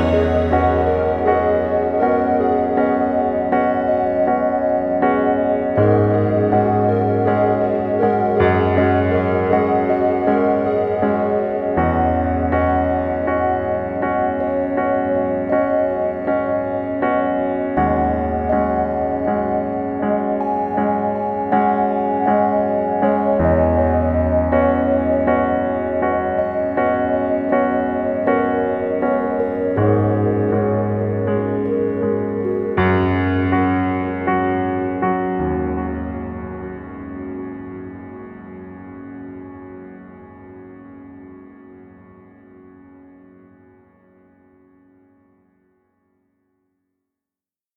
you